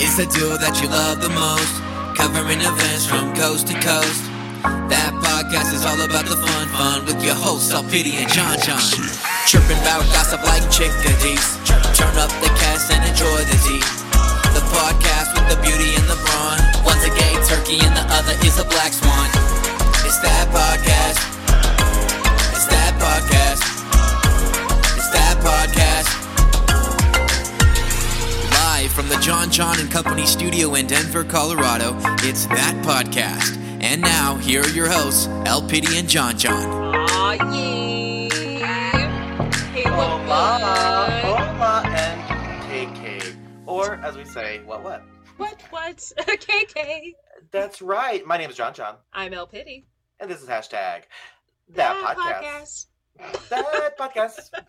It's the duo that you love the most, covering events from coast to coast. That podcast is all about the fun, fun with your hosts, Piddy and Jon Jon. Chirping about gossip like chickadees. Turn up the cast and enjoy the tea. The podcast with the beauty and the brawn. One's a gay turkey and the other is a black swan. It's that podcast. Live from the Jon Jon and Company studio in Denver, Colorado, it's that podcast. And now, here are your hosts, L.Piddy and Jon Jon. Aw, yeah. Hey, what, Hola, what? hola, and KK. Or, as we say, what, what? What, what? KK. That's right. My name is Jon Jon, I'm L.Piddy. and this is hashtag that, podcast. That podcast.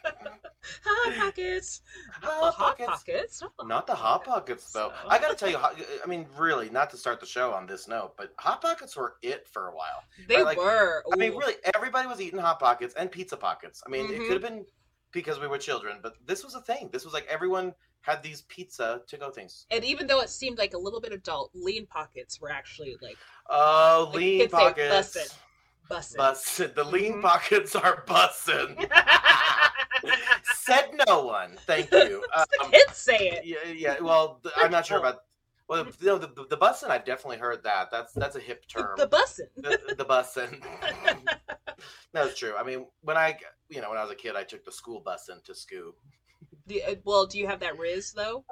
Hot Pockets. Hot Hot Pockets. Pockets. Not the Hot Pockets, though. So- I gotta tell you, I mean, really, not to start the show on this note, but Hot Pockets were it for a while. They Right, like, were. I mean, really, everybody was eating Hot Pockets and Pizza Pockets. I mean, it Mhm. could have been because we were children, but this was a thing. This was like everyone had these pizza to go things. And even though it seemed like a little bit adult, lean pockets were actually like Oh, Like, lean could say pockets. Bussin'. Bussin'. The lean Mhm. pockets are bussin'. Said no one. Thank you. the Um, kids say it. yeah, yeah. Well, I'm not sure about. Well, no, the the bussin'. I've definitely heard that. That's that's a hip term. The bussin'. the, the bussin'. That's true. I mean, when I, you know, when I was a kid, I took the school bus into school. Do- uh, well, do you have that Riz though?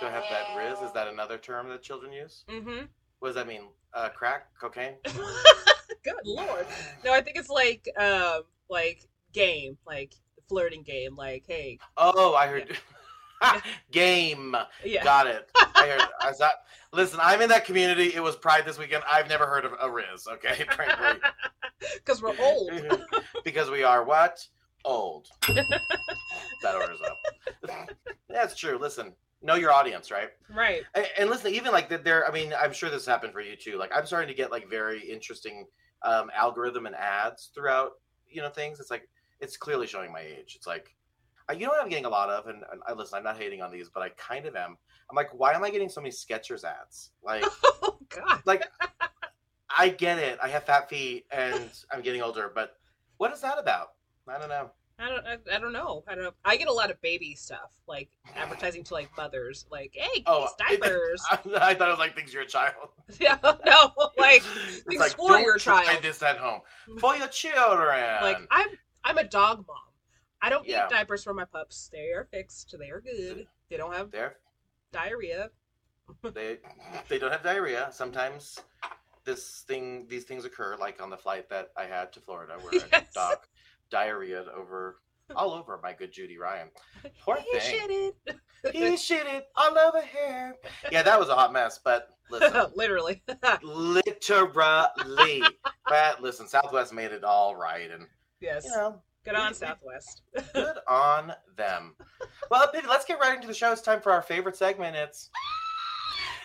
Do I have that Riz? Is that another term that children use? Mm-hmm. What does that mean? Uh, crack, cocaine? Good lord. No, I think it's like um like game, like flirting game, like hey, Oh, I heard game. yeah. Got it. I heard. I thought. Listen, I'm in that community. It was Pride this weekend. I've never heard of a Riz. Okay, frankly, Because we're old. because we are what old. that orders up. That's true. Listen, know your audience, right? right. And, and listen, even like there. I mean, I'm sure this happened for you too. Like, I'm starting to get like very interesting um, algorithm and ads throughout. You know, things. It's like it's clearly showing my age. It's like. I- You know what I'm getting a lot of, and, and I listen. I'm not hating on these, but I kind of am. I'm like, why am I getting so many Skechers ads? Like, Oh god. like I get it. I have fat feet and I'm getting older, but what is that about? I don't know. I don't I, I don't know. I don't know. I get a lot of baby stuff, like advertising to like mothers, like, hey, Oh, diapers. I, I thought it was like things you're a child. yeah, no, like It's things like, for don't your try this at home mm-hmm. for your children. like I'm I'm a dog mom. I don't Yeah. need diapers for my pups. They are fixed. They are good. They don't have They're, diarrhea. they they don't have diarrhea. Sometimes this thing these things occur, like on the flight that I had to Florida, where Yes. a dog diarrhea over all over my good Judy Ryan. Poor He thing. shit He it. shit it all over here. Yeah, that was a hot mess, but listen. Literally. literally. but listen, Southwest made it all right, and yes. you know, Good on Southwest. good on them. Well, Piddy, let's get right into the show. It's time for our favorite segment. It's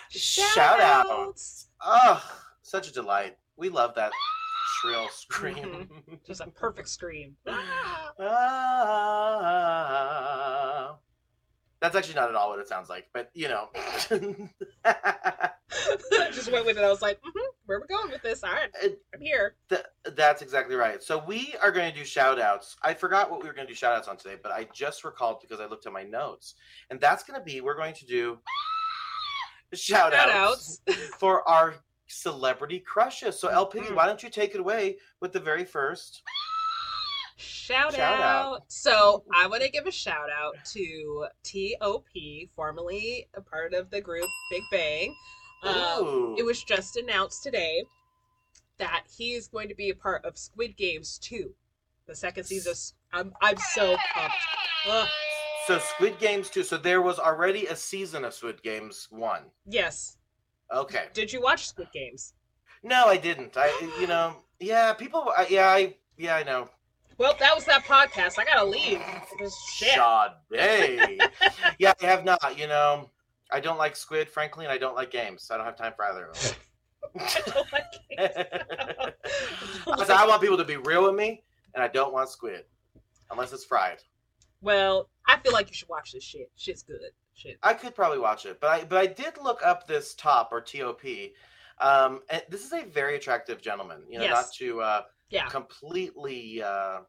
shout out. Shout-outs. Oh, such a delight. We love that shrill scream. Just a perfect scream. Ah. That's actually not at all what it sounds like, but you know. I just went with it. I was like, hmm where are we going with this? All right, I'm here. Th- that's exactly right. So we are going to do shout outs. I forgot what we were going to do shout outs on today, but I just recalled because I looked at my notes. And that's going to be we're going to do shout Shout-outs. for our celebrity crushes. So LP, Mhm. why don't you take it away with the very first? Shout, Shout out. out. So I want to give a shout out to TOP, formerly a part of the group Big Bang. Um, it was just announced today that he is going to be a part of Squid Games 2, the second season. of S- I'm, I'm so pumped. Ugh. So Squid Games 2. So there was already a season of Squid Games 1. Yes. Okay. Did you watch Squid Games? No, I didn't. I you know, yeah, people I- yeah, I yeah, I know. Well, that was that podcast. I gotta leave. Because shit. Sade. yeah, I have not. You know, I don't like squid, frankly, and I don't like games. I don't have time for either of them. I don't like. I I want people to be real with me, and I don't want squid, unless it's fried. Well, I feel like you should watch this shit. Shit's good. Shit. I could probably watch it, but I but I did look up this top or TOP. Um, and this is a very attractive gentleman. You know, Yes. not to uh, Yeah. completely uh,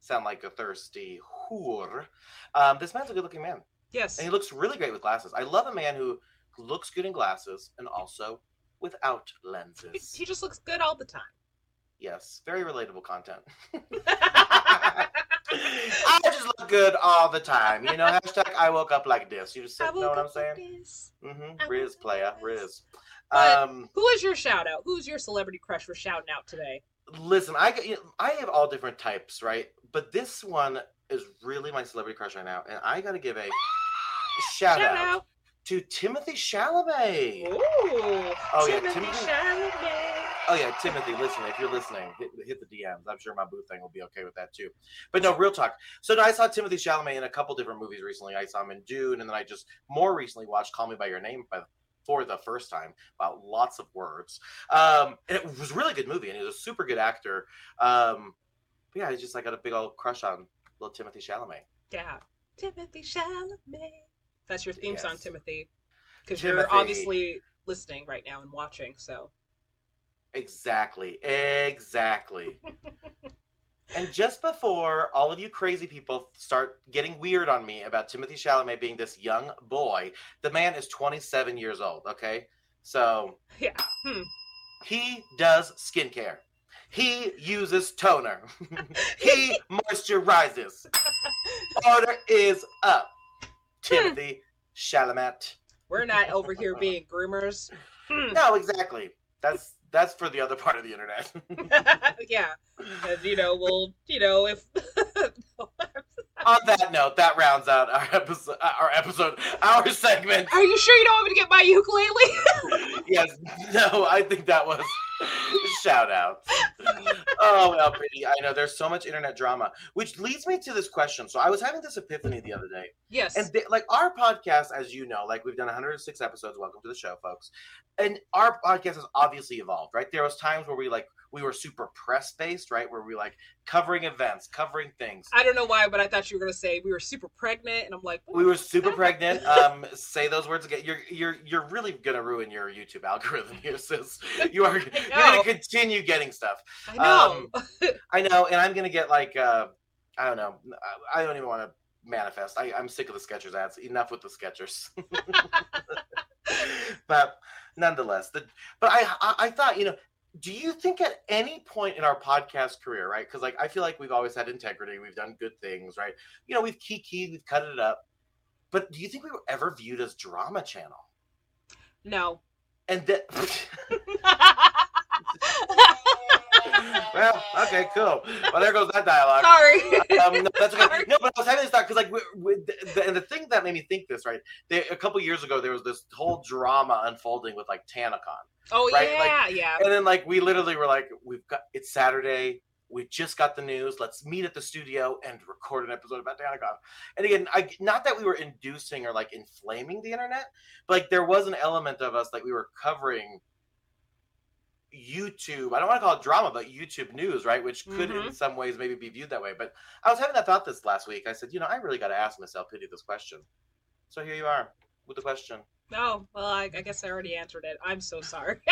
sound like a thirsty whore. Um, this man's a good-looking man, Yes. and he looks really great with glasses. I love a man who looks good in glasses and also without lenses. he just looks good all the time. Yes, very relatable content. I look good all the time. You know, hashtag I woke up like this. You just said, know what I'm like saying? Mm-hmm. Riz, woke up playa, like this. Riz. But- Um, Who is your shout out? Who's your celebrity crush for shouting out today? listen, I get- you know, I have all different types, right? But this one is really my celebrity crush right now, and I got to give a shout, out, to Timothy Chalamet. Ooh. Oh, yeah, Timothy Timothy- Chalamet. Oh yeah, Timothy, listen, if you're listening, hit, hit the DMs. I'm sure my boo thing will be okay with that too. But no, real talk. So I saw Timothy Chalamet in a couple different movies recently. I saw him in Dune, and then I just more recently watched Call Me by Your Name by, for the first time. about lots of words. Um, and it was a really good movie, and he was a super good actor. Um, but yeah, I just I got a big old crush on little Timothy Chalamet. Yeah. Timothy Chalamet. That's your theme song, Timothy. Because you're obviously listening right now and watching, so. Exactly. Exactly. and just before all of you crazy people start getting weird on me about Timothy Chalamet being this young boy, the man is 27 years old, okay? So Yeah. Hmm. he does skincare. He uses toner. he moisturizes. Order is up. Timothy Chalamet. We're not over here being groomers. Hmm. No, exactly. That's that's for the other part of the internet. yeah. And, you know, we'll, you know, if. on that note, that rounds out our episode. Our episode, our segment. Are you sure you don't want me to get my ukulele? Yes, no, I think that was shout out. Oh, well, pretty. I know there's so much internet drama, which leads me to this question. So I was having this epiphany the other day, yes. and they, like our podcast, as you know, like we've done 106 episodes. Welcome to the show, folks. And our podcast has obviously evolved, right? There was times where we like we were super press based, right? Where we like covering events, covering things. I don't know why, but I thought you were going to say we were super pregnant, and I'm like, We were super pregnant. Um, say those words again. You're you're you're really gonna ruin your YouTube algorithm here, sis. You are you're gonna continue getting stuff. I know. I know, and I'm gonna get like uh, I don't know. I, I don't even want to manifest. I, I'm sick of the Skechers ads. Enough with the Skechers. but nonetheless, the but I, I I thought you know. Do you think at any point in our podcast career, right? Because like I feel like we've always had integrity, we've done good things, right? You know, we've kikied, we've cut it up. But do you think we were ever viewed as drama channel? no. And that well, okay, cool. Well, there goes that dialogue. Sorry. Um, no, that's okay. Sorry. No, but I was having this thought because, like, we we the, and the thing that made me think this, right? They, a couple years ago, there was this whole drama unfolding with like TanaCon, oh right, yeah, like- yeah. and then like we literally were like, we've got it's Saturday. We just got the news. Let's meet at the studio and record an episode about TanaCon. And again, I not that we were inducing or like inflaming the internet, but like there was an element of us like we were covering YouTube. I don't want to call it drama, but YouTube news, right? Which could in Mhm. some ways maybe be viewed that way. But I was having that thought this last week. I said, you know, I really got to ask Miss L.Piddy this question. So here you are with the question. Oh well, I, I guess I already answered it. I'm so sorry.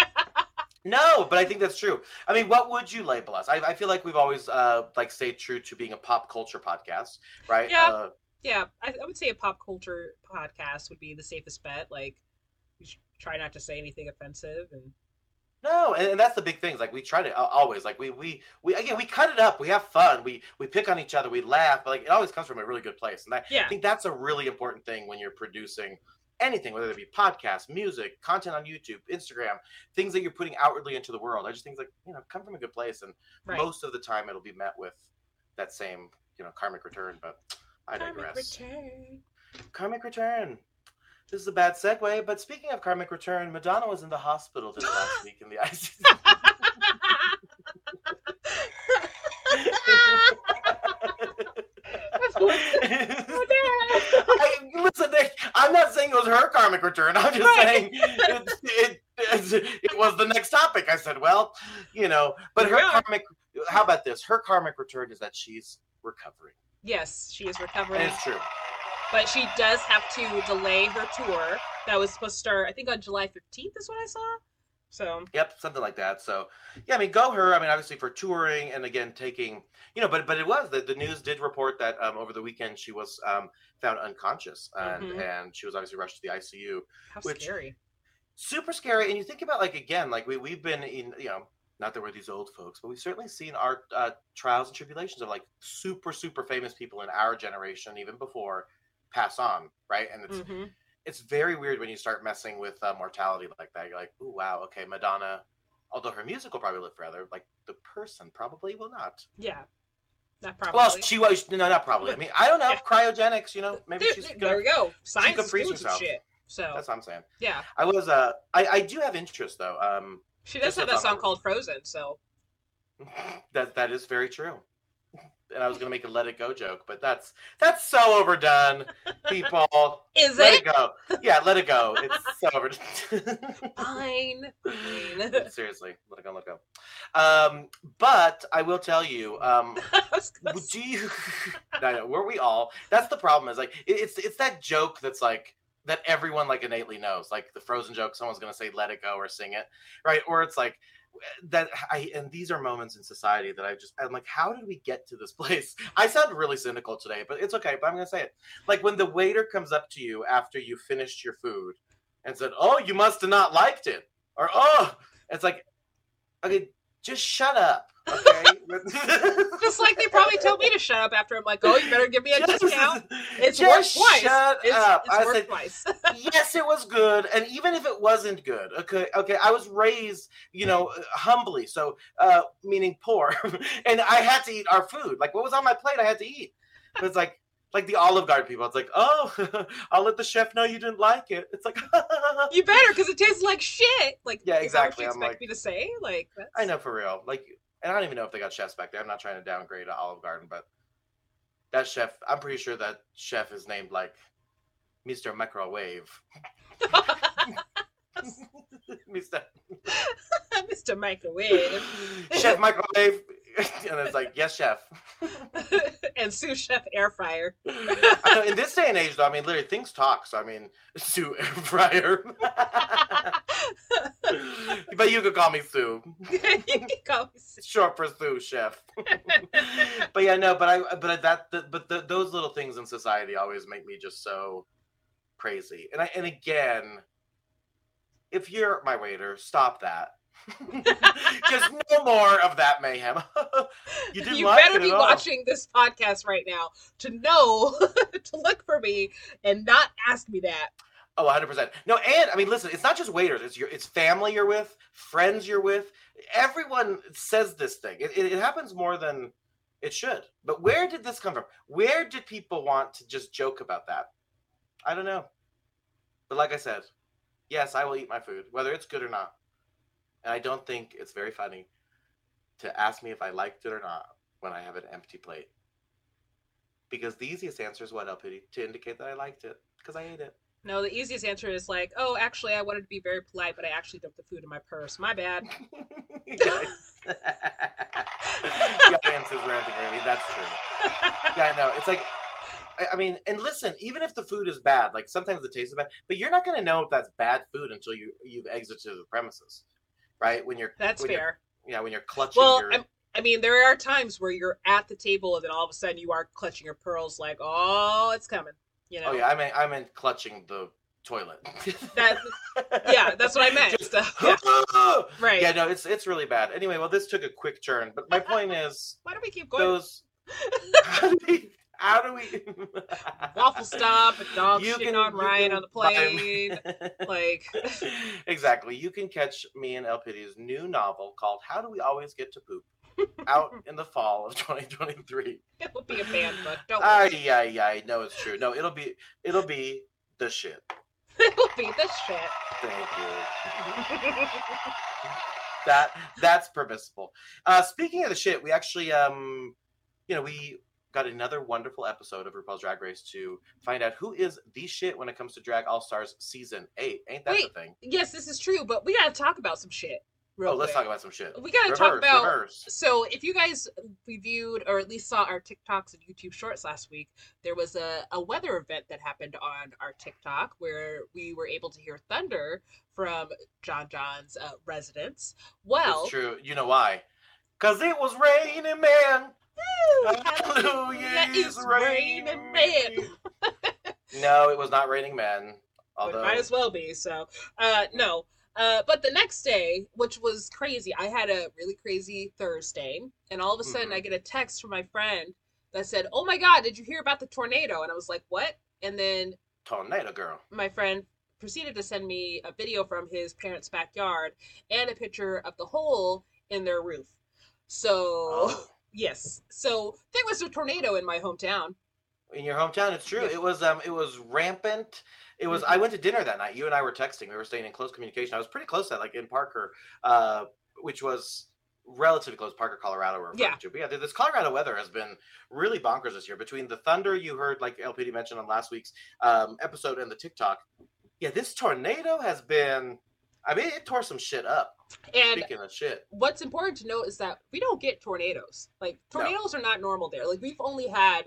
No, but I think that's true. I mean, what would you label us? I, I feel like we've always uh like stayed true to being a pop culture podcast, right? Yeah. Uh, yeah, I, I would say a pop culture podcast would be the safest bet. Like, you should try not to say anything offensive, and No, and, and that's the big thing. Like we try to uh, always like we we we again we cut it up. We have fun. We we pick on each other. We laugh. But like it always comes from a really good place. And I yeah, think that's a really important thing when you're producing anything, whether it be podcasts, music, content on YouTube, Instagram, things that you're putting outwardly into the world. I just think like you know come from a good place, and right. most of the time it'll be met with that same you know karmic return. But I Karmic digress. return. Karmic return. This is a bad segue, but speaking of karmic return, Madonna was in the hospital this last week in the ICU. I, listen, I'm not saying it was her karmic return. I'm just Right. saying it, it, it, it was the next topic. I said, well, you know, but her Yeah. karmic. How about this? Her karmic return is that she's recovering, yes, she is and recovering. it's true. But she does have to delay her tour that was supposed to start, I think, on July 15th, is what I saw. So, Yep, something like that. So, yeah, I mean, go her. I mean, obviously for touring and again taking, you know, but but it was the, the news did report that um, over the weekend she was um, found unconscious and Mhm. and she was obviously rushed to the ICU. how Which- scary. Super scary. And you think about like again, like we we've been in, you know, not that we're these old folks, but we've certainly seen our uh, trials and tribulations of like super super famous people in our generation, even before, pass on, right? And it's hmm it's very weird when you start messing with uh, mortality like that. You're like, oh wow, okay, Madonna. Although her music will probably live forever, like the person probably will not. Yeah. Not probably. Well, she was no, not probably. I mean, I don't know. Yeah. Cryogenics, you know, maybe there, she's. there Gonna, we go. Science could is freeze herself. shit. So, that's what I'm saying. yeah. I was. Uh, I I do have interest though. Um, She does have a that song called Frozen, so. that that is very true. And I was gonna make a "Let It Go" joke, but that's that's so overdone. People, Is let it? it go. Yeah, let it go. It's so overdone. Fine. Seriously, let it go, let it go. Um, but I will tell you, um, I was gonna Would say- you? no, no, were we all? That's the problem. Is like it- it's it's that joke that's like that everyone like innately knows, like the Frozen joke. Someone's gonna say "Let it go" or sing it, right? Or it's like that. I and these are moments in society that I just I'm like, how did we get to this place? I sound really cynical today, but it's okay. But I'm gonna say it. Like when the waiter comes up to you after you finished your food and said, "Oh, you must have not liked it," or "Oh," it's like, okay, just shut up, okay? Just like they probably told me to shut up after I'm like, oh, you better give me a Just- discount. It's just worth twice. Shut it's up. it's I worth said, twice. yes, it was good, and even if it wasn't good, okay, okay, I was raised, you know, humbly, so uh, meaning poor, and I had to eat our food. Like what was on my plate, I had to eat. But it's like, like the Olive Garden people. It's like, oh, I'll let the chef know you didn't like it. It's like, you better, because it tastes like shit. Like, Yeah, is that what exactly. you I'm expect like- me to say? Like, that's... I know for real. Like, and I don't even know if they got chefs back there. I'm not trying to downgrade Olive Garden, but that chef, I'm pretty sure that chef is named like Mr. Microwave. Mr. Mr. Microwave Chef Microwave. and it's like, yes, chef. and sous chef air fryer. Know, in this day and age, though, I mean, literally, things talk. So, I mean, Sue Air Fryer. but you could call me Sue. you can call me sous- Short for Sue, chef. but yeah, no, but I, but that, the, but the, those little things in society always make me just so crazy. And I, and again, if you're my waiter, stop that. just no more of that mayhem. you You like better be watching this podcast right now to know to look for me and not ask me that. Oh, 100%. No, and I mean, listen, it's not just waiters. It's your it's family you're with, friends you're with. Everyone says this thing. It, it, it happens more than it should. But where did this come from? Where did people want to just joke about that? I don't know. But like I said, yes, I will eat my food, whether it's good or not. And I don't think it's very funny to ask me if I liked it or not when I have an empty plate. Because the easiest answer is what, LPD? To indicate that I liked it. Because I ate it. No, the easiest answer is like, oh, actually, I wanted to be very polite, but I actually dumped the food in my purse. My bad. yeah, answers ranting really. That's true. Yeah, I know. It's like, I, I mean, and listen, even if the food is bad, like sometimes the taste is bad, but you're not going to know if that's bad food until you you've exited the premises, right? When you're That's when you're- fair. yeah, when you're clutching Well, your I mean, there are times where you're at the table and then all of a sudden you are clutching your pearls, like, oh, it's coming. You oh, know. oh yeah, I mean I meant clutching the toilet. That, yeah, that's what I meant. Just- So, yeah, right. yeah, no, it's it's really bad. Anyway, well, this took a quick turn, but my point is Why do we keep going? those. How do we? How do we? Waffle stop, a dog You shitting can- on Ryan can on the plane. like, exactly. You can catch me and L.Piddy's new novel called "How Do We Always Get to Poop" out in the fall of 2023. it will be a band book. Don't worry. ay, ay. No, it's true. No, it'll be it'll be the shit. it will be the shit. Thank you. That that's permissible. Uh, speaking of the shit, we actually um, you know, we got another wonderful episode of RuPaul's Drag Race to find out who is the shit when it comes to Drag All Stars season eight. Ain't that Wait. the thing? yes, this is true, but we gotta talk about some shit real oh, let's talk about some shit. We gotta reverse, talk about. reverse. So, if you guys reviewed or at least saw our TikToks and YouTube shorts last week, there was a, a weather event that happened on our TikTok where we were able to hear thunder from Jon Jon's uh, residence. Well, It's true. You know why? Cause it was raining, man. Hallelujah, it's raining, men. man. No, it was not raining men. It might as well be. So, uh, no. Uh, but the next day, which was crazy, I had a really crazy Thursday, and all of a sudden Mhm. I get a text from my friend that said, "Oh my God, did you hear about the tornado?" And I was like, "What?" And then tornado girl. my friend proceeded to send me a video from his parents' backyard and a picture of the hole in their roof. So, Oh. Yes, so there was a tornado in my hometown. In your hometown, it's true. Yeah. It was um, it was rampant. It was. I went to dinner that night. You and I were texting. We were staying in close communication. I was pretty close to that, like in Parker, uh, which was relatively close. Parker, Colorado. We're Yeah. to. But yeah, this Colorado weather has been really bonkers this year. Between the thunder you heard, like LPD mentioned on last week's um, episode, and the TikTok. Yeah, this tornado has been. I mean, it tore some shit up. And Speaking of shit, what's important to note is that we don't get tornadoes. Like No. tornadoes are not normal there. Like we've only had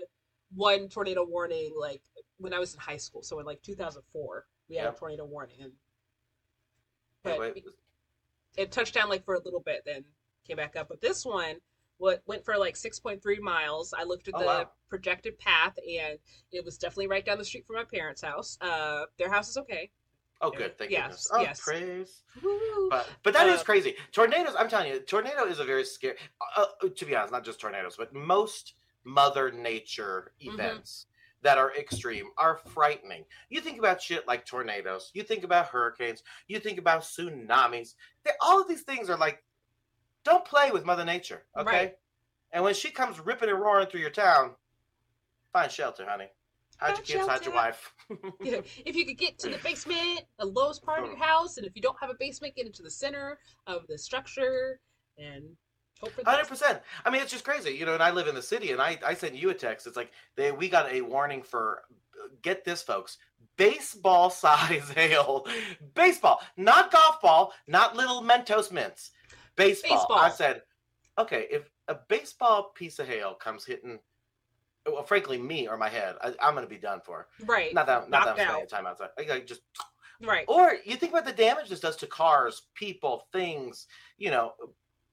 one tornado warning like when I was in high school. So in like 2004, we had Yep. a tornado warning and wait, but wait, it touched down like for a little bit then came back up. But this one what went for like 6.3 miles. I looked at Oh, the wow. projected path and it was definitely right down the street from my parents' house. Uh their house is okay. Oh, good. Thank Yes, goodness. Oh, yes. praise. Woo! But but that is Uh, crazy. Tornadoes. I'm telling you, tornado is a very scary. Uh, uh, to be honest, not just tornadoes, but most Mother Nature Mhm. events that are extreme are frightening. You think about shit like tornadoes. You think about hurricanes. You think about tsunamis. They, all of these things are like, don't play with Mother Nature, okay? Right. And when she comes ripping and roaring through your town, find shelter, honey. Hide your kids, hide your wife. know, if you could get to the basement, the lowest part of your oh. house, and if you don't have a basement, get into the center of the structure and hope for the Hundred percent. I mean, it's just crazy, you know. And I live in the city, and I I sent you a text. It's like they we got a warning for. Get this, folks. Baseball size hail. Baseball, not golf ball, not little Mentos mints. Baseball. Baseball. I said, okay, if a baseball piece of hail comes hitting, well, frankly, me or my head, I, I'm gonna be done for. Right. Not that, not that I'm Knocked spending time outside. I, I just Right. or you think about the damage this does to cars, people, things, you know,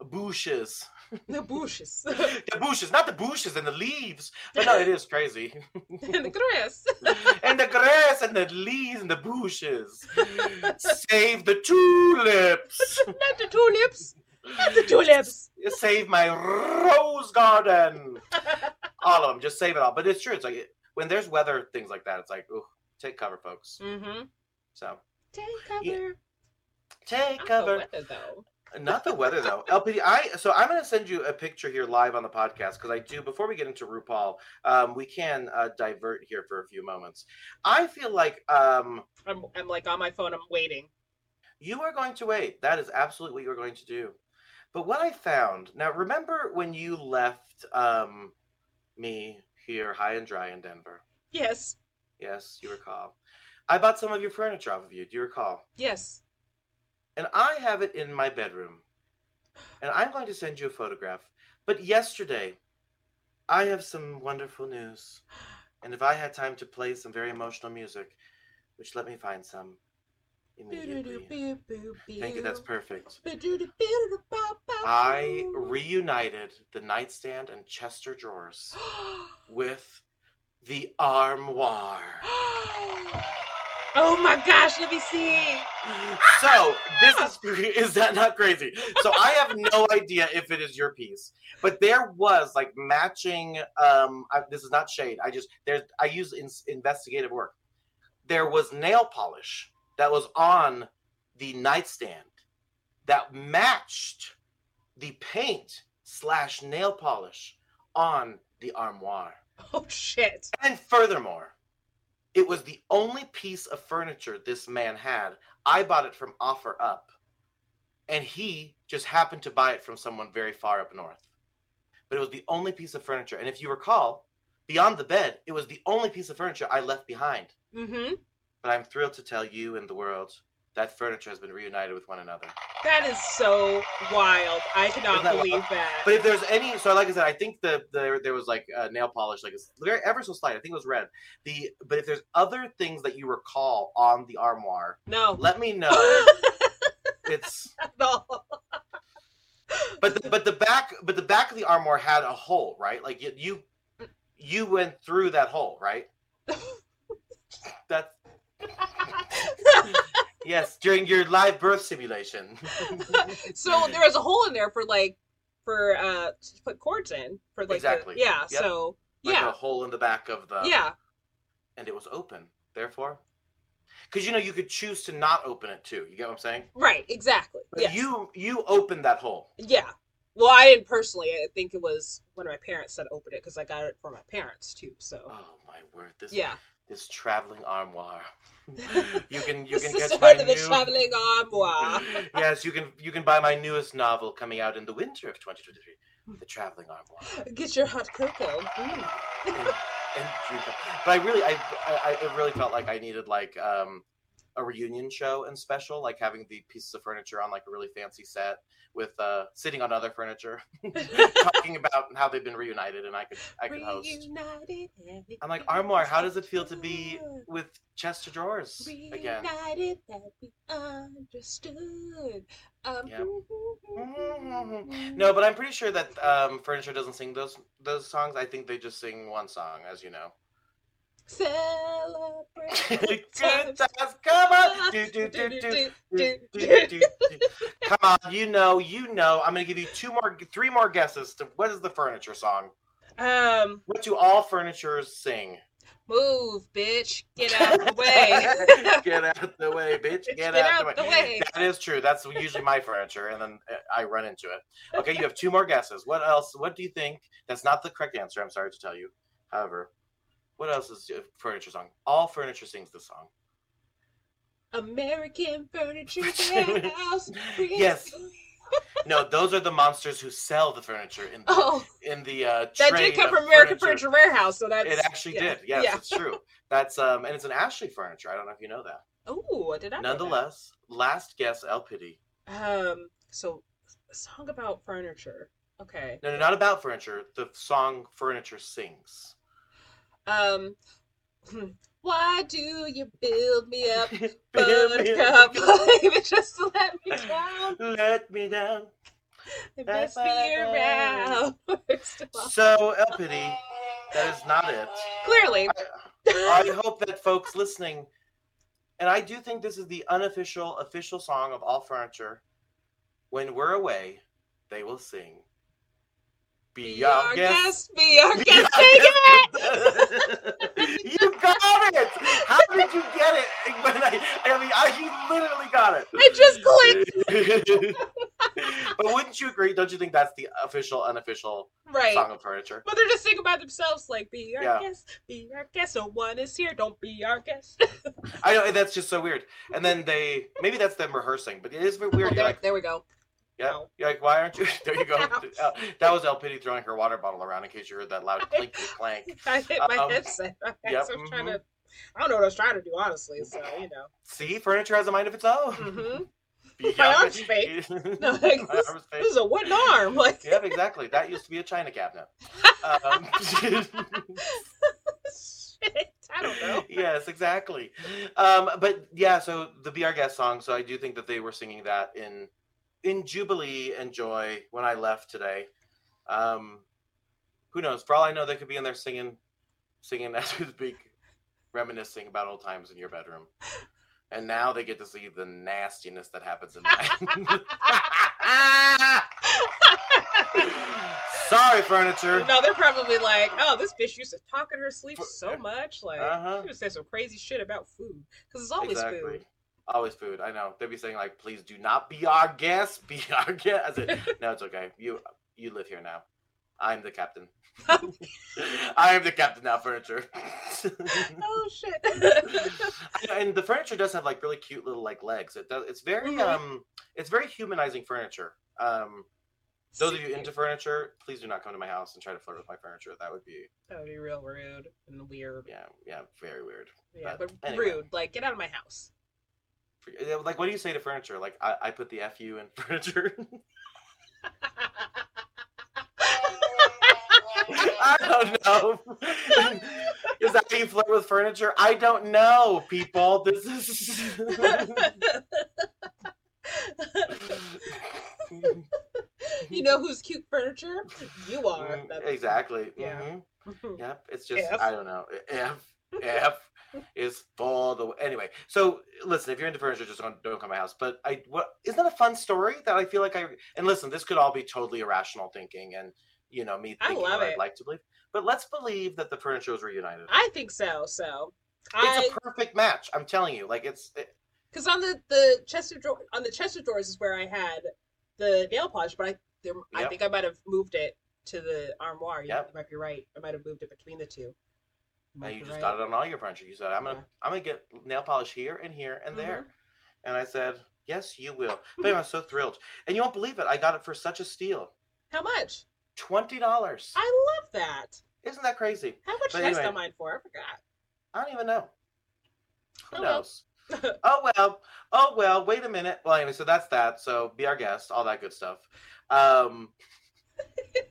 bushes. The bushes. the bushes, not the bushes and the leaves. But no, it is crazy. and the grass. and the grass and the leaves and the bushes. Save the tulips. Not the tulips. Not the tulips. Save my rose garden. All of them. Just save it all. But it's true. It's like when there's weather things like that, it's like, ooh, take cover, folks. mm-hmm. So Take cover. Yeah. take Not cover. The weather, though. Not the weather though. LPD, I so I'm gonna send you a picture here live on the podcast because I do. Before we get into RuPaul, um, we can uh, divert here for a few moments. I feel like um, I'm, I'm like on my phone. I'm waiting. you are going to wait. That is absolutely what you're going to do. But what I found now, remember when you left um, me here high and dry in Denver? Yes. Yes, you recall. I bought some of your furniture off of you. Do you recall? Yes. and I have it in my bedroom. And I'm going to send you a photograph. But yesterday, I have some wonderful news. And if I had time to play some very emotional music, which let me find some immediately. Thank you, that's perfect. I reunited the nightstand and Chester drawers with the armoire. oh my gosh, let me see. So this is is that not crazy? So I have no idea if it is your piece, but there was like matching. Um, I, this is not shade. I just there's I use in, investigative work. There was nail polish that was on the nightstand that matched the paint slash nail polish on the armoire. Oh shit. And furthermore, it was the only piece of furniture this man had. I bought it from OfferUp, and he just happened to buy it from someone very far up north. But it was the only piece of furniture. And if you recall, beyond the bed, it was the only piece of furniture I left behind. Mm-hmm. But I'm thrilled to tell you and the world that furniture has been reunited with one another. That is so wild. I cannot that believe wild? that. But if there's any, so like I said, I think the, the there was like uh, nail polish, like it's very ever so slight. I think it was red. The but if there's other things that you recall on the armoire, no. let me know. it's no. but the, but the back but the back of the armoire had a hole, right? Like you you, you went through that hole, right? That's yes during your live birth simulation. so there was a hole in there for like for uh to put cords in for like the- Exactly. yeah. Yep. So like yeah. a hole in the back of the yeah. and it was open. Therefore, because you know you could choose to not open it too. You get what I'm saying? Right. Exactly. But Yes. you you opened that hole. Yeah. Well, I didn't personally. I think it was one of my parents said opened it because I got it for my parents too. So Oh my word! This yeah. This traveling armoire. you can you can get my start of the new. traveling armoire. yes, you can you can buy my newest novel coming out in the winter of 2023, The Traveling Armoire. Get your hot cocoa. Mm. And, and drink it. But I really I, I I it really felt like I needed like um a reunion show and special, like having the pieces of furniture on like a really fancy set with uh sitting on other furniture, talking about how they've been reunited, and I could I could host. Reunited and I'm like Armoire, how does it feel to be with chest of drawers again? Reunited that we understood. Um, Yep. No, but I'm pretty sure that um, furniture doesn't sing those those songs. I think they just sing one song, as you know. Celebrate. Good times, come on, do, do, do, do, do, do, do. come on, you know, you know. I'm gonna give you two more, three more guesses. To what is the furniture song? Um, What do all furnitures sing? move, bitch. Get out of the way. Get out of the way, bitch. Get, get out, out the the way. way. That is true. That's usually my furniture, and then uh, I run into it. Okay, you have two more guesses. What else? What do you think? That's not the correct answer. I'm sorry to tell you. However, what else is a furniture song? All furniture sings this song. American Furniture Warehouse. Yes. No, those are the monsters who sell the furniture in the, Oh, in the uh, that did come from American Furniture Warehouse, so that's It actually yeah. did. Yes, Yeah. it's true. That's um, and it's an Ashley furniture. I don't know if you know that. Oh, did I? Nonetheless, last guess, L.Piddy. Um. So, a song about furniture. Okay. No, no, not about furniture. The song "Furniture" sings. Um. Why do you build me up, Buttercup? up. Baby, just to let me down Let me down. and mess me around. So, L.Piddy, that is not it. Clearly, I hope that folks listening, and I do think this is the unofficial, official song of all furniture. When we're away, they will sing. Be, be our our guest. guest, be our Be guest. our Take it. you got it. How did you get it? When I, I mean, I, you literally got it. It just clicked. but wouldn't you agree? Don't you think that's the official, unofficial Right. song of furniture? But they're just singing by themselves, like, be our Yeah. guest, be our guest. No one is here, don't be our guest. I know that's just so weird. And then they maybe that's them rehearsing, but it is oh, weird. Oh, there, like, there we go. Yeah, you're like, why aren't you? There you go. Uh, that was L.Piddy throwing her water bottle around in case you heard that loud clink clank. I hit my Um, headset. I yep, was trying mhm. to. I don't know what I was trying to do, honestly. So you know. See, furniture has a mind of its own. hmm Be My arm's fake. No, like, My this, arm's fake. this is a wooden arm. Like, Yep, exactly. That used to be a china cabinet. Um, shit. I don't know. yes, exactly. Um, but yeah, so the Be Our Guest song. So I do think that they were singing that in in jubilee and joy when I left today. Um, who knows? For all I know, they could be in there singing, singing as we speak, reminiscing about old times in your bedroom. And now they get to see the nastiness that happens in mine. Sorry, furniture. No, they're probably like, oh, this bitch used to talk in her sleep so much. Like, Uh-huh. she would say some crazy shit about food. Because it's always exactly. food. Always food. I know. They'd be saying like, "Please do not be our guest. Be our guest." I said, "No, it's okay. You you live here now. I'm the captain. I am the captain now. Furniture." Oh, shit. and the furniture does have like really cute little like legs. It does. It's very Mhm. um. It's very humanizing furniture. Um. Those of you into furniture, please do not come to my house and try to flirt with my furniture. That would be That would be real rude and weird. yeah yeah very weird. Yeah, But but anyway. rude. Like, get out of my house. Like, what do you say to furniture? Like, I, I put the fu in furniture. I don't know. is that how you flirt with furniture? I don't know, people. This is. you know who's cute furniture? You are. That's- exactly. Yeah. Mhm. Yep. It's just F. I don't know. F F is for the anyway. So listen, if you're into furniture, just don't, don't come to my house. But I what isn't that a fun story that I feel like I and listen, this could all be totally irrational thinking and you know me I love what it. I'd like to believe. But let's believe that the furniture was reunited. I think so. So, it's a perfect match. I'm telling you. Like it's it, because on the the chest of drawer on the chest of drawers is where I had the nail polish, but I there, I think I might have moved it to the armoire. You, Yep. you might be right. I might have moved it between the two. Now you just right. got it on all your furniture. You said I'm gonna Yeah. I'm gonna get nail polish here and here and there. Mhm. And I said, Yes, you will. But I'm so thrilled. And you won't believe it. I got it for such a steal. How much? Twenty dollars. I love that. Isn't that crazy? How much did I anyway. sell mine for? I forgot. I don't even know. Who Oh, well. knows? oh well. Oh well. Wait a minute. Well, anyway, so that's that. So be our guest, all that good stuff. Um,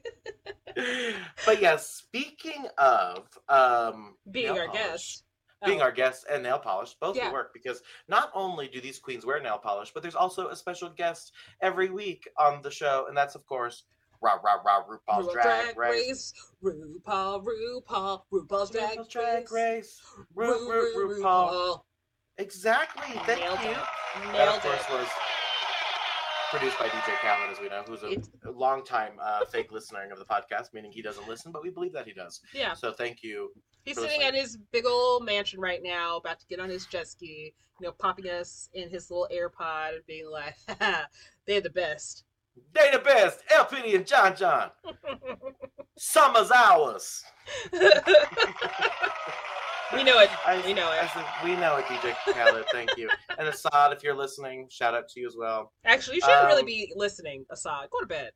but yes, speaking of um, Being our polish, guest. being Oh. our guest and nail polish both Yeah. work because not only do these queens wear nail polish, but there's also a special guest every week on the show, and that's of course rah rah rah RuPaul's RuPaul's Drag, Race. RuPaul, RuPaul, RuPaul's Drag, RuPaul's Drag Race. Race. Ru, Ru, RuPaul. Exactly. Thank Nailed you. it. That, Nailed of course, it. was produced by DJ Khaled, as we know, who's a, longtime uh, fake listener of the podcast, meaning he doesn't listen, but we believe that he does. Yeah. So thank you. He's sitting listening. at his big old mansion right now, about to get on his jet ski, you know, popping us in his little AirPod and being like, they're the best. They the best. LPD and Jon Jon. Summer's ours. we know it. I, We know it. said, we know it, DJ Khaled. Thank you. And Assad, if you're listening, shout out to you as well. Actually, you shouldn't really Um, be listening, Assad. Go to bed.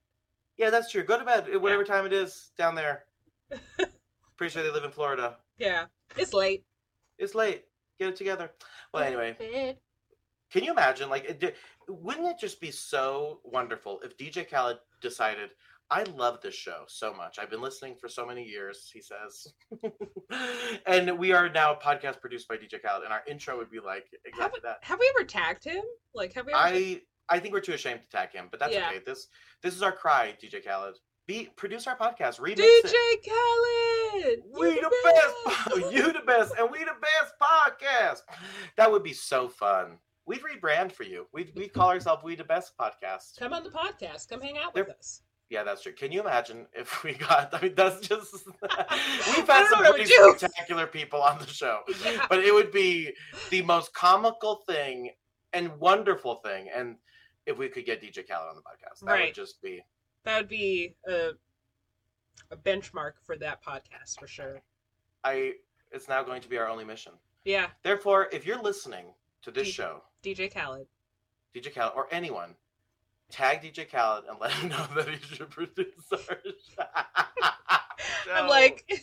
Yeah, that's true. Go to bed, whatever time it is down there. Pretty sure they live in Florida. Yeah. It's late. It's late. Get it together. Well, anyway, Can you imagine? Like, it, wouldn't it just be so wonderful if DJ Khaled decided, I love this show so much. I've been listening for so many years, he says. and we are now a podcast produced by DJ Khaled, and our intro would be like exactly that. Have we ever tagged him? Like, have we ever? I I think we're too ashamed to tag him, but that's Yeah. okay. This this is our cry, DJ Khaled. Be produce our podcast, remix DJ it. Khaled. We the best, you the best, and we the best podcast. That would be so fun. We'd rebrand for you. We'd we call ourselves We the Best Podcast. Come on the podcast. Come hang out They're- with us. Yeah, that's true. Can you imagine if we got? I mean, that's just. We've had some pretty spectacular people on the show, Yeah. but it would be the most comical thing and wonderful thing, and if we could get DJ Khaled on the podcast, that Right. would just be. That would be a, a benchmark for that podcast for sure. I. It's now going to be our only mission. Yeah, Therefore, if you're listening to this D- show, DJ Khaled. DJ Khaled or anyone, tag DJ Khaled and let him know that he should produce show. I'm like,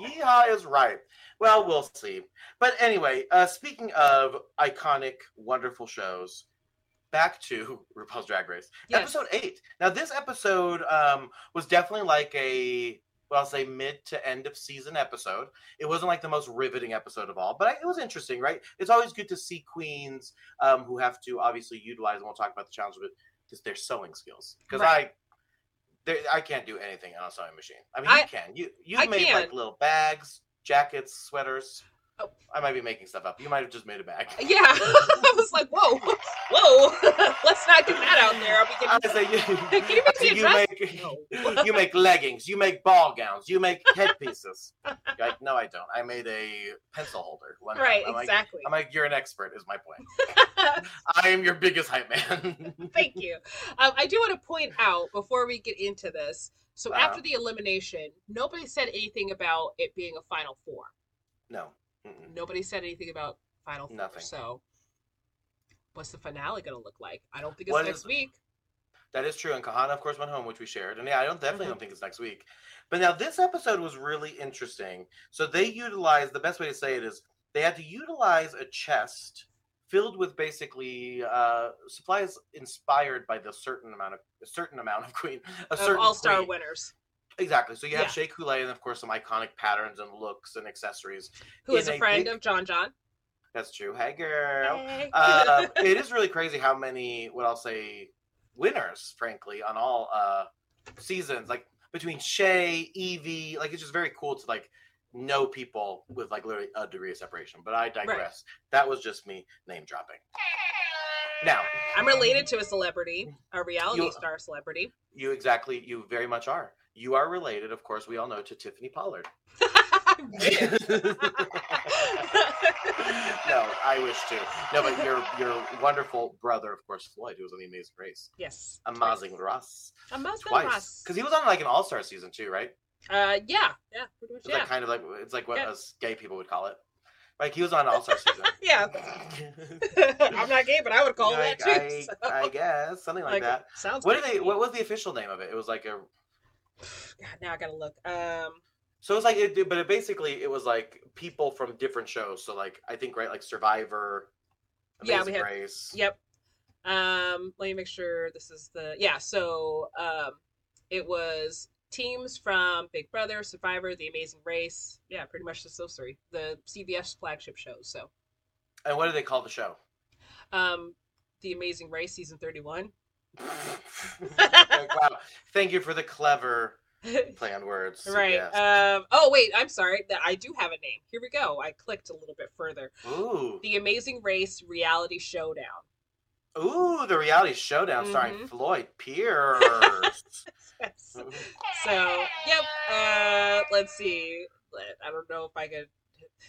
Yeehaw is right. Well, we'll see. But anyway, uh, speaking of iconic, wonderful shows, back to RuPaul's Drag Race, yes. episode eight. Now, this episode um, was definitely like a, well, I'll say mid to end of season episode. It wasn't like the most riveting episode of all, but I, it was interesting, right? It's always good to see queens um, who have to obviously utilize, and we'll talk about the challenge it, just their sewing skills. Because Right. I, there, I can't do anything on a sewing machine. I mean, I- you can. You you I made can. like little bags, jackets, sweaters. Oh. I might be making stuff up. You might have just made a bag. Yeah, I was like, whoa, whoa, let's not get that out there. I'll be I getting. say you, you make I me say you make you make leggings, you make ball gowns, you make headpieces. Like, no, I don't. I made a pencil holder. one. Right, I'm like, exactly. I'm like, you're an expert. Is my point. I am your biggest hype man. Thank you. Um, I do want to point out before we get into this. So Uh-huh. after the elimination, nobody said anything about it being a final four. no. Mm-mm. Nobody said anything about final four. Nothing. So what's the finale going to look like? I don't think it's What next is- week. That is true. And Kahanna, of course, went home, which we shared. And yeah, I don't definitely Mhm. don't think it's next week. But now this episode was really interesting. So they utilized the best way to say it is they had to utilize a chest filled with basically uh, supplies inspired by the certain amount of a certain amount of queen a Of certain All Star winners. exactly so you have Yeah. Shea Coulee and of course some iconic patterns and looks and accessories Who is a a friend big- of Jon Jon. That's true hey girl Hey. um, it is really crazy how many what I'll say winners, frankly, on all uh seasons. Like between Shay, Evie, like it's just very cool to like know people with like literally a degree of separation. But I digress. That was just me name dropping. Now, I'm related to a celebrity, a reality You- star celebrity. you exactly, you very much are. You are related, of course, we all know, to Tiffany Pollard. I wish to. No, but your your wonderful brother, of course, Floyd, who was on the Amazing Race. yes. Amazing Ross. Amazing Ross. because he was on like an all-star season too right Uh, yeah, yeah, pretty much. it's Yeah, like kind of like it's like what Yeah. us gay people would call it like he was on all-star season yeah. I'm not gay, but I would call I, that too. I, so. I guess something like, that Sounds. what did they what was the official name of it it was like a God, now I gotta look. Um, so it was like it but it basically it was like people from different shows so like i think right like survivor Yeah, we amazing had- race Yep. Um, let me make sure this is the yeah. So um, it was teams from Big Brother, Survivor, The Amazing Race. Yeah, pretty much just those three. The CBS flagship shows. So and what do they call the show um, The Amazing Race season thirty one. Like, wow thank you for the clever on words right. yes. Um. Oh wait, I'm sorry. That I do have a name. Here we go. I clicked a little bit further. ooh The Amazing Race reality showdown. ooh the reality showdown starring Mhm. floyd pierce Yes. So, yep. Uh, let's see. I don't know if I could.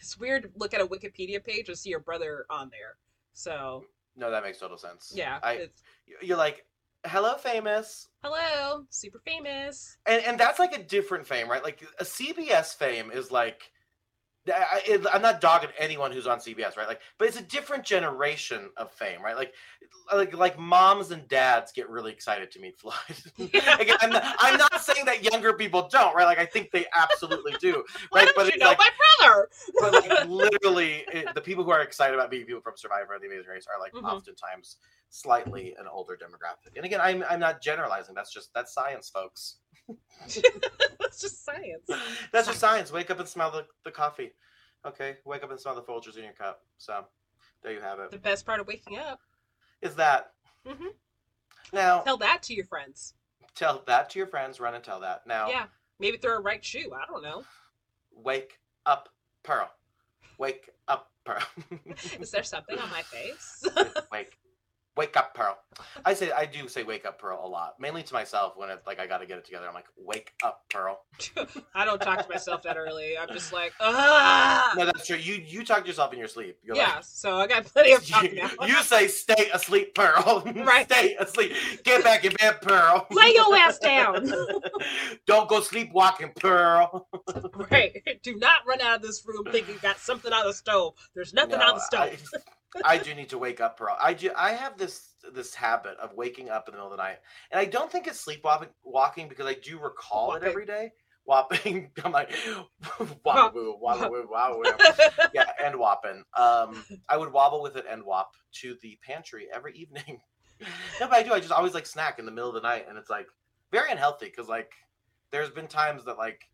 It's weird to look at a Wikipedia page and see your brother on there. So, No, that makes total sense. yeah. I you're like, hello, famous, hello, super famous. and and that's like a different fame, right? Like a CBS fame is like, I, it, I'm not dogging anyone who's on CBS, right? Like, but it's a different generation of fame, right? Like, like like moms and dads get really excited to meet Floyd. Again, I'm not, I'm not saying that younger people don't, right? Like, I think they absolutely do, right? But you know like, my brother? but like literally, it, the people who are excited about meeting people from Survivor or The Amazing Race are like Mhm. oftentimes slightly an older demographic. And again, I'm I'm not generalizing. That's just that's science, folks. That's just science. That's just science. Wake up and smell the, the coffee. Okay, wake up and smell the Folgers in your cup. So there you have it. The best part of waking up. Is that hmm now? Tell that to your friends. Tell that to your friends. Run and tell that. Now, Yeah. Maybe throw a right shoe. I don't know. wake up, Pearl. Wake up, Pearl. Is there something on my face? wake wake up pearl i say i do say wake up pearl a lot mainly to myself when it's like i gotta get it together i'm like wake up pearl I don't talk to myself that early. I'm just like, ah. no that's true you you talk to yourself in your sleep you're yeah, so I got plenty of talk now. you, you say stay asleep pearl Right. stay asleep get back in bed pearl Lay your ass down. don't go sleepwalking pearl right. Do not run out of this room thinking you got something on the stove. There's nothing No, on the stove. I, I do need to wake up pearl i do i have this this habit of waking up in the middle of the night and i don't think it's sleepwalking walking because i do recall it every day. Whopping i'm like wobble wobble wobble yeah and whopping. Um i would wobble with it and wop to the pantry every evening. No but i do i just always like snack in the middle of the night and it's like very unhealthy because like there's been times that like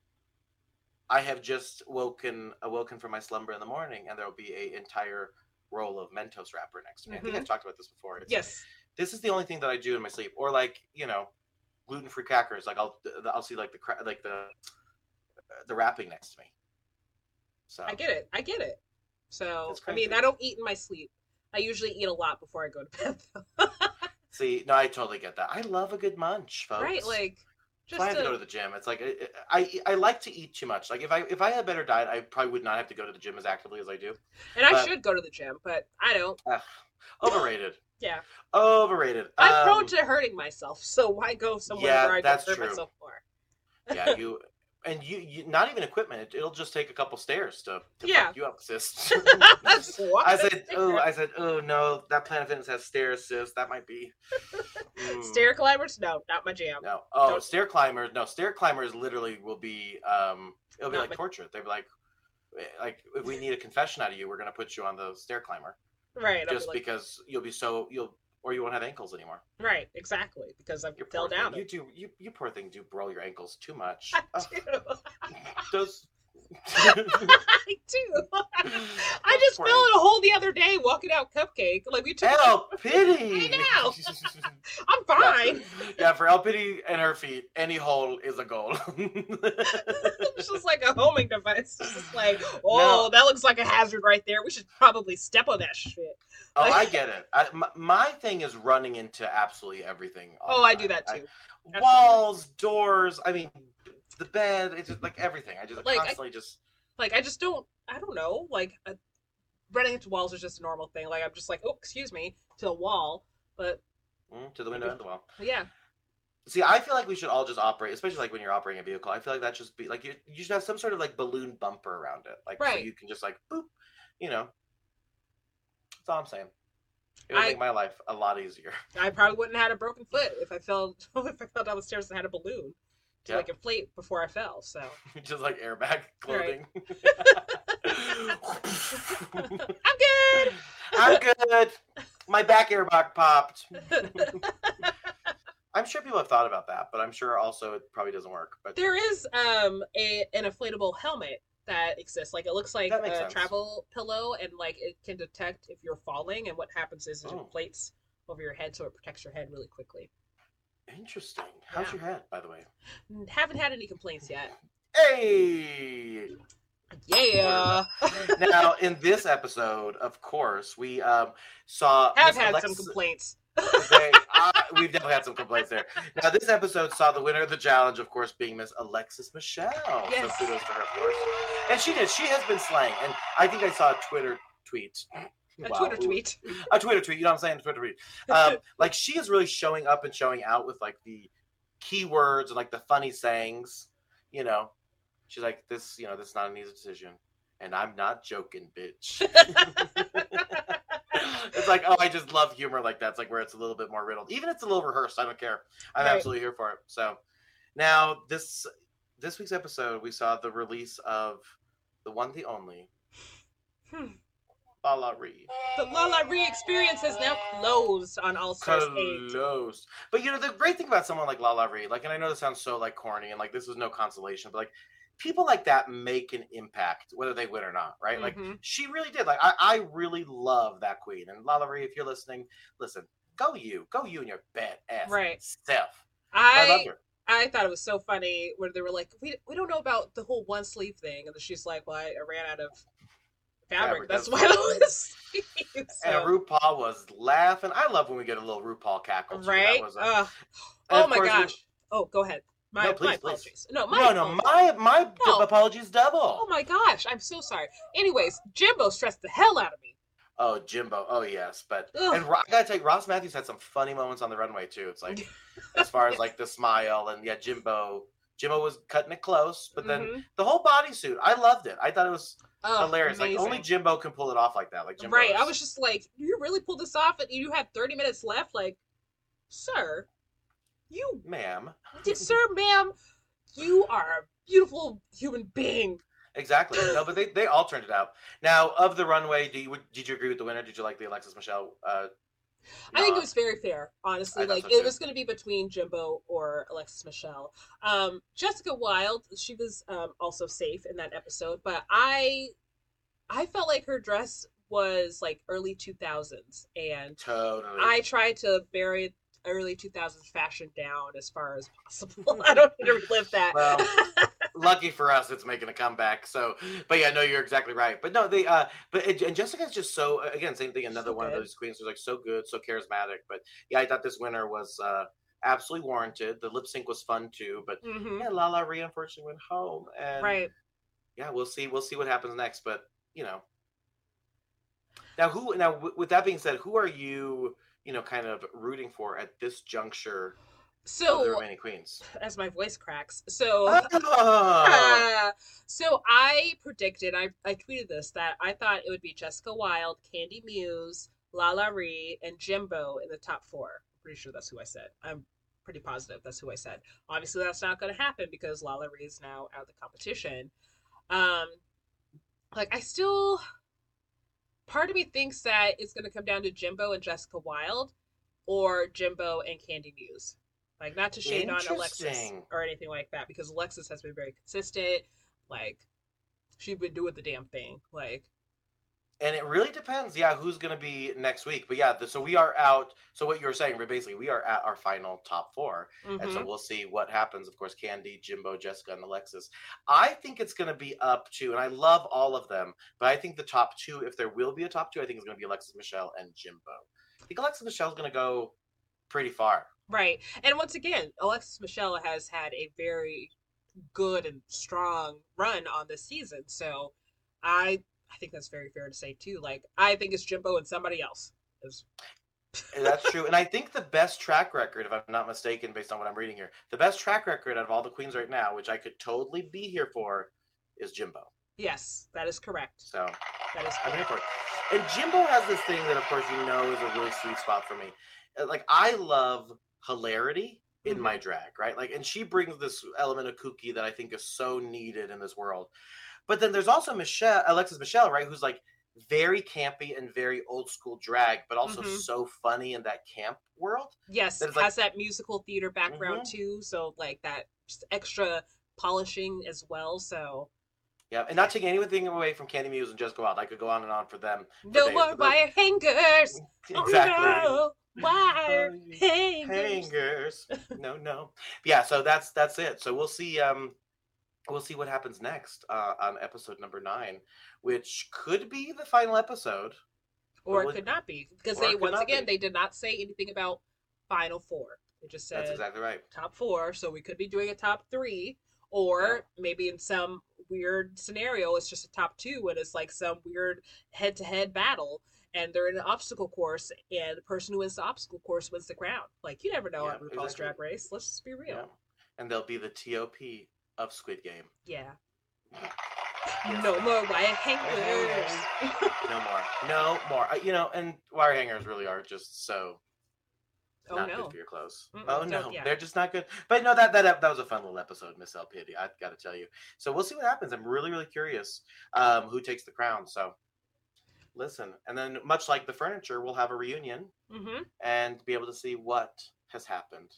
i have just woken awoken from my slumber in the morning and there'll be a entire roll of mentos wrapper next to me i think i've mm-hmm. talked about this before it's, yes. this is the only thing that i do in my sleep or like you know gluten-free crackers like i'll i'll see like the cra- like the the wrapping next to me so I get it. I get it. So, I mean. I don't eat in my sleep. I usually eat a lot before I go to bed. See, no, I totally get that. I love a good munch, folks. right? Like, just I have to go to to, the gym, it's like I, I I like to eat too much. Like if I if I had a better diet, I probably would not have to go to the gym as actively as I do. and I should go to the gym, but I don't. Ugh, overrated. Yeah. Overrated. I'm prone Um, to hurting myself, so why go somewhere yeah, where I that's can hurt myself more? yeah, you and you, you not even equipment. It, it'll just take a couple stairs to, to Yeah. you up, sis. I said, oh, I said, oh no, that Planet Fitness has stairs, sis. That might be Mm. Stair climbers? No, not my jam. No. Oh, Don't- stair climbers. No, stair climbers literally will be um it'll be Not like my- torture. They'll be like like if we need a confession out of you, we're gonna put you on the stair climber right. I'll be just like, because you'll be so you'll or you won't have ankles anymore. right, exactly, because I You fell down. thing. You do you you poor thing do roll your ankles too much. I do. those I do. I just fell in a hole the other day walking out Cupcake. Like we took. El Pity. I know. I'm fine. Yeah, for L.Piddy and her feet, any hole is a goal. it's just like a homing device. It's just like, oh, that looks like a hazard right there. We should probably step on that shit. oh, I get it. I, my, my thing is running into absolutely everything. Oh, I do that too. I- walls, doors. I mean, the bed. It's just like everything. I just Like, I- constantly just. Like I just don't. I don't know. Like uh, running into walls is just a normal thing. Like I'm just like, oh, excuse me, to a wall. But mm, to the window and the wall. yeah, See, I feel like we should all just operate, especially like when you're operating a vehicle. I feel like that should be like you, you should have some sort of like balloon bumper around it, like so you can just like boop, you know. That's all I'm saying. It would I- make my life a lot easier. I probably wouldn't have had a broken foot if I fell if I fell down the stairs and had a balloon to Yeah. like inflate before I fell. So just like airbag clothing. I'm good. I'm good. My back airbag popped. I'm sure people have thought about that, but I'm sure also it probably doesn't work. But There is um a an inflatable helmet that exists. Like it looks like a sense. travel pillow, and like it can detect if you're falling. And what happens is it Oh. inflates over your head, so it protects your head really quickly. Interesting. How's Yeah. your head, by the way? Haven't had any complaints yet. Hey. Yeah, now in this episode, of course, we um saw have Miss had some complaints. they, I, we've definitely had some complaints there. Now, this episode saw the winner of the challenge, of course, being Miss Alexis Michelle. Yes. So kudos to her, of course. And she did. She has been slaying. And I think I saw a Twitter tweet. A Wow. Twitter tweet. A Twitter tweet. You know what I'm saying? A Twitter tweet. Um, like she is really showing up and showing out with like the keywords and like the funny sayings. You know, she's like, "This, you know, this is not an easy decision." And I'm not joking, bitch. it's like, oh, I just love humor like that. It's like where it's a little bit more riddled. Even if it's a little rehearsed, I don't care. I'm Right. absolutely here for it. So now this this week's episode, we saw the release of the one, the only Hmm. LaLa Ri. The LaLa Ri experience is now closed on All Stars 8. Close. But you know, the great thing about someone like LaLa Ri, like, and I know this sounds so like corny and like this is no consolation, but like people like that make an impact whether they win or not, right? Like Mhm. she really did. Like I, I really love that queen. And LaLa Ri, if you're listening, listen, go you, go you and your bad ass Right. self. I, love her. I thought it was so funny where they were like, we, we don't know about the whole one sleeve thing. And then she's like, well, I, I ran out of fabric. Fabric, That's why I was. And RuPaul was laughing. I love when we get a little RuPaul cackle. too. Right? a- Ugh. oh my we- gosh. Oh, go ahead. My, No, please, my please. apologies. No, my no, no, apologies. my my No. apologies double. Oh my gosh, I'm so sorry. Anyways, Jimbo stressed the hell out of me. Oh, Jimbo. Oh, yes. But Ugh. and I gotta tell you, Ross Mathews had some funny moments on the runway too. It's like as far as like the smile and yeah, Jimbo. Jimbo was cutting it close, but then Mhm. the whole bodysuit, I loved it. I thought it was Oh, hilarious. Like only. Jimbo can pull it off like that. Like Jimbo. right. I was just like, you really pulled this off, and you had 30 minutes left. Like, sir, you ma'am. sir, ma'am, you are a beautiful human being. Exactly. No, but they, they all turned it out. Now of the runway, do you did you agree with the winner? Did you like the Alexis Michelle? Uh, I think it was very fair, honestly. I Like it too. was going to be between Jimbo or Alexis Michelle. Um, Jessica Wild, she was um, also safe in that episode, but I, I felt like her dress was like early two thousands, and totally. I tried to bury early two thousands fashion down as far as possible. I don't need to relive that. Well, lucky for us it's making a comeback so but yeah no you're exactly right but no they uh but and jessica's just so again same thing another So one of those queens who's like so good so charismatic but yeah i thought this winner was uh absolutely warranted the lip sync was fun too but Mhm. yeah LaLa Ri unfortunately went home and Right. yeah we'll see we'll see what happens next but you know now who now w- with that being said who are you you know kind of rooting for at this juncture of the So remaining queens as my voice cracks, so oh, Uh, so I predicted, I, I tweeted this, that I thought it would be Jessica Wild, Kandy Muse, LaLa Ri, and Jimbo in the top four. I'm pretty sure that's who I said. I'm pretty positive that's who I said. Obviously, that's not going to happen because LaLa Ri is now out of the competition. Um, like I still part of me thinks that it's going to come down to Jimbo and Jessica Wild or Jimbo and Kandy Muse. Like not to shade on Alexis or anything like that because Alexis has been very consistent. Like she's been doing the damn thing. Like And it really depends, yeah, who's going to be next week. But yeah, the, so we are out. So what you were saying, but basically, we are at our final top 4 and so mhm. we'll see what happens. Of course, Kandy, Jimbo, Jessica, and Alexis. I think it's going to be up to, and I love all of them, but I think the top two, if there will be a top two, I think it's going to be Alexis Michelle and Jimbo. I think Alexis Michelle's going to go pretty far. Right. And once again, Alexis Michelle has had a very good and strong run on this season. So I I think that's very fair to say too. Like I think it's Jimbo and somebody else. And That's true. and I think the best track record, if I'm not mistaken, based on what I'm reading here, the best track record out of all the queens right now, which I could totally be here for, is Jimbo. yes, that is correct. So That is I'm here correct. for it. And Jimbo has this thing that, of course, you know is a really sweet spot for me. Uh, Like, I love hilarity in Mhm. my drag, right? Like, and she brings this element of kooky that I think is so needed in this world. But then there's also Michelle, Alexis Michelle, right? Who's like very campy and very old school drag, but also Mhm. so funny in that camp world. Yes, That is like- has that musical theater background Mhm. too. So like that extra polishing as well. So Yeah, and not taking anything away from Kandy Muse and Just Go Out. I could go on and on for them. no days, more those- wire hangers. Exactly. Oh, wire Oh, hangers. hangers. no, no. Yeah, so that's that's it. So we'll see. Um, we'll see what happens next uh, on episode number nine, which could be the final episode. Or it could not be because they once again be. they did not say anything about final four. They just said That's exactly right. top four, so we could be doing a top three, or maybe in some weird scenario it's just a top two and it's like some weird head to head battle and they're in an obstacle course and the person who wins the obstacle course wins the crown. Like you never know Yeah, on RuPaul's exactly. Drag Race. Let's just be Yeah. real. And they'll be the TOP of Squid Game. Yeah. No more wire hangers. No more. No more. Uh, you know, and wire hangers really are just so oh not no. good for your clothes. Mm-mm, oh no, yeah. they're just not good. But no, that that that was a fun little episode, Miss L.Piddy. I got to tell you. So we'll see what happens. I'm really really curious um, who takes the crown. So listen, and then much like the furniture, we'll have a reunion hmm and be able to see what has happened.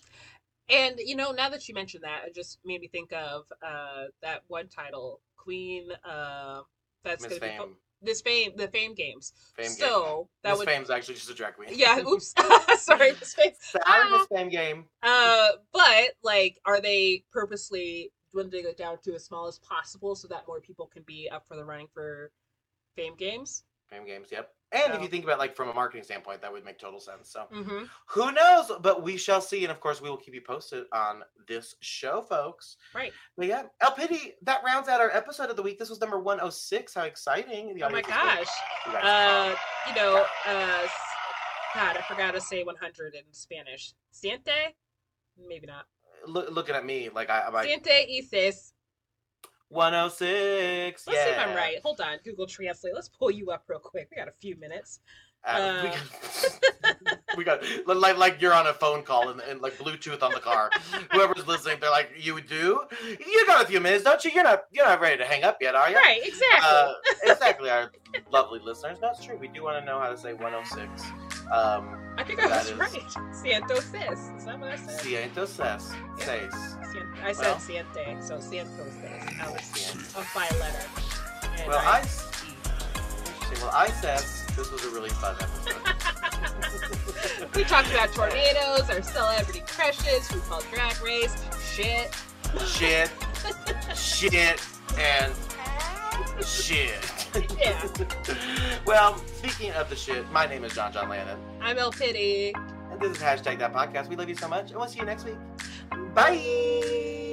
And you know, now that you mentioned that, it just made me think of uh that one title, Queen. Uh, that's be Fame, fo- this fame, the Fame Games. Fame Game. so that Miss would, Fame's actually just a drag queen. yeah. Oops, sorry, Miss Fame. Sorry, Ah. Miss Fame game. Uh, but like, are they purposely dwindling it down to as small as possible so that more people can be up for the running for Fame Games? Fame games. Yep. And if you think about like from a marketing standpoint, that would make total sense. So Mm-hmm. who knows? But we shall see. And of course, we will keep you posted on this show, folks. Right. But yeah, L.Piddy, that rounds out our episode of the week. This was number 106. How exciting. The Oh my audience is going, gosh. "You Uh, you know, uh, God, I forgot to say 100 in Spanish. Siente? Maybe not. Look, looking at me like I, like Siente dices. 106. Let's yeah. see if I'm right. Hold on, Google Translate. Let's pull you up real quick. We got a few minutes. Uh, we, Uh. got, we got like like you're on a phone call and, and like Bluetooth on the car. Whoever's listening, they're like, "You do? You got a few minutes, don't you? You're not you're not ready to hang up yet, are you?" Right, exactly. Uh, exactly, our lovely listeners. That's true. We do want to know how to say 106. Um, I think I was is- right. Ciento ses. Is that what I said? ciento ses. Seis. I said Well. siente, so ciento ses. I was off by a letter. And Well, I, I- interesting. Well, I said this was a really fun episode. we talked about tornadoes, our celebrity crushes, RuPaul's Drag Race, shit. shit, shit, and shit. Yeah. well, speaking of the shit, my name is Jon Jon Landon, I'm L.Piddy. and this is hashtag that podcast. We love you so much, and we'll see you next week. Bye.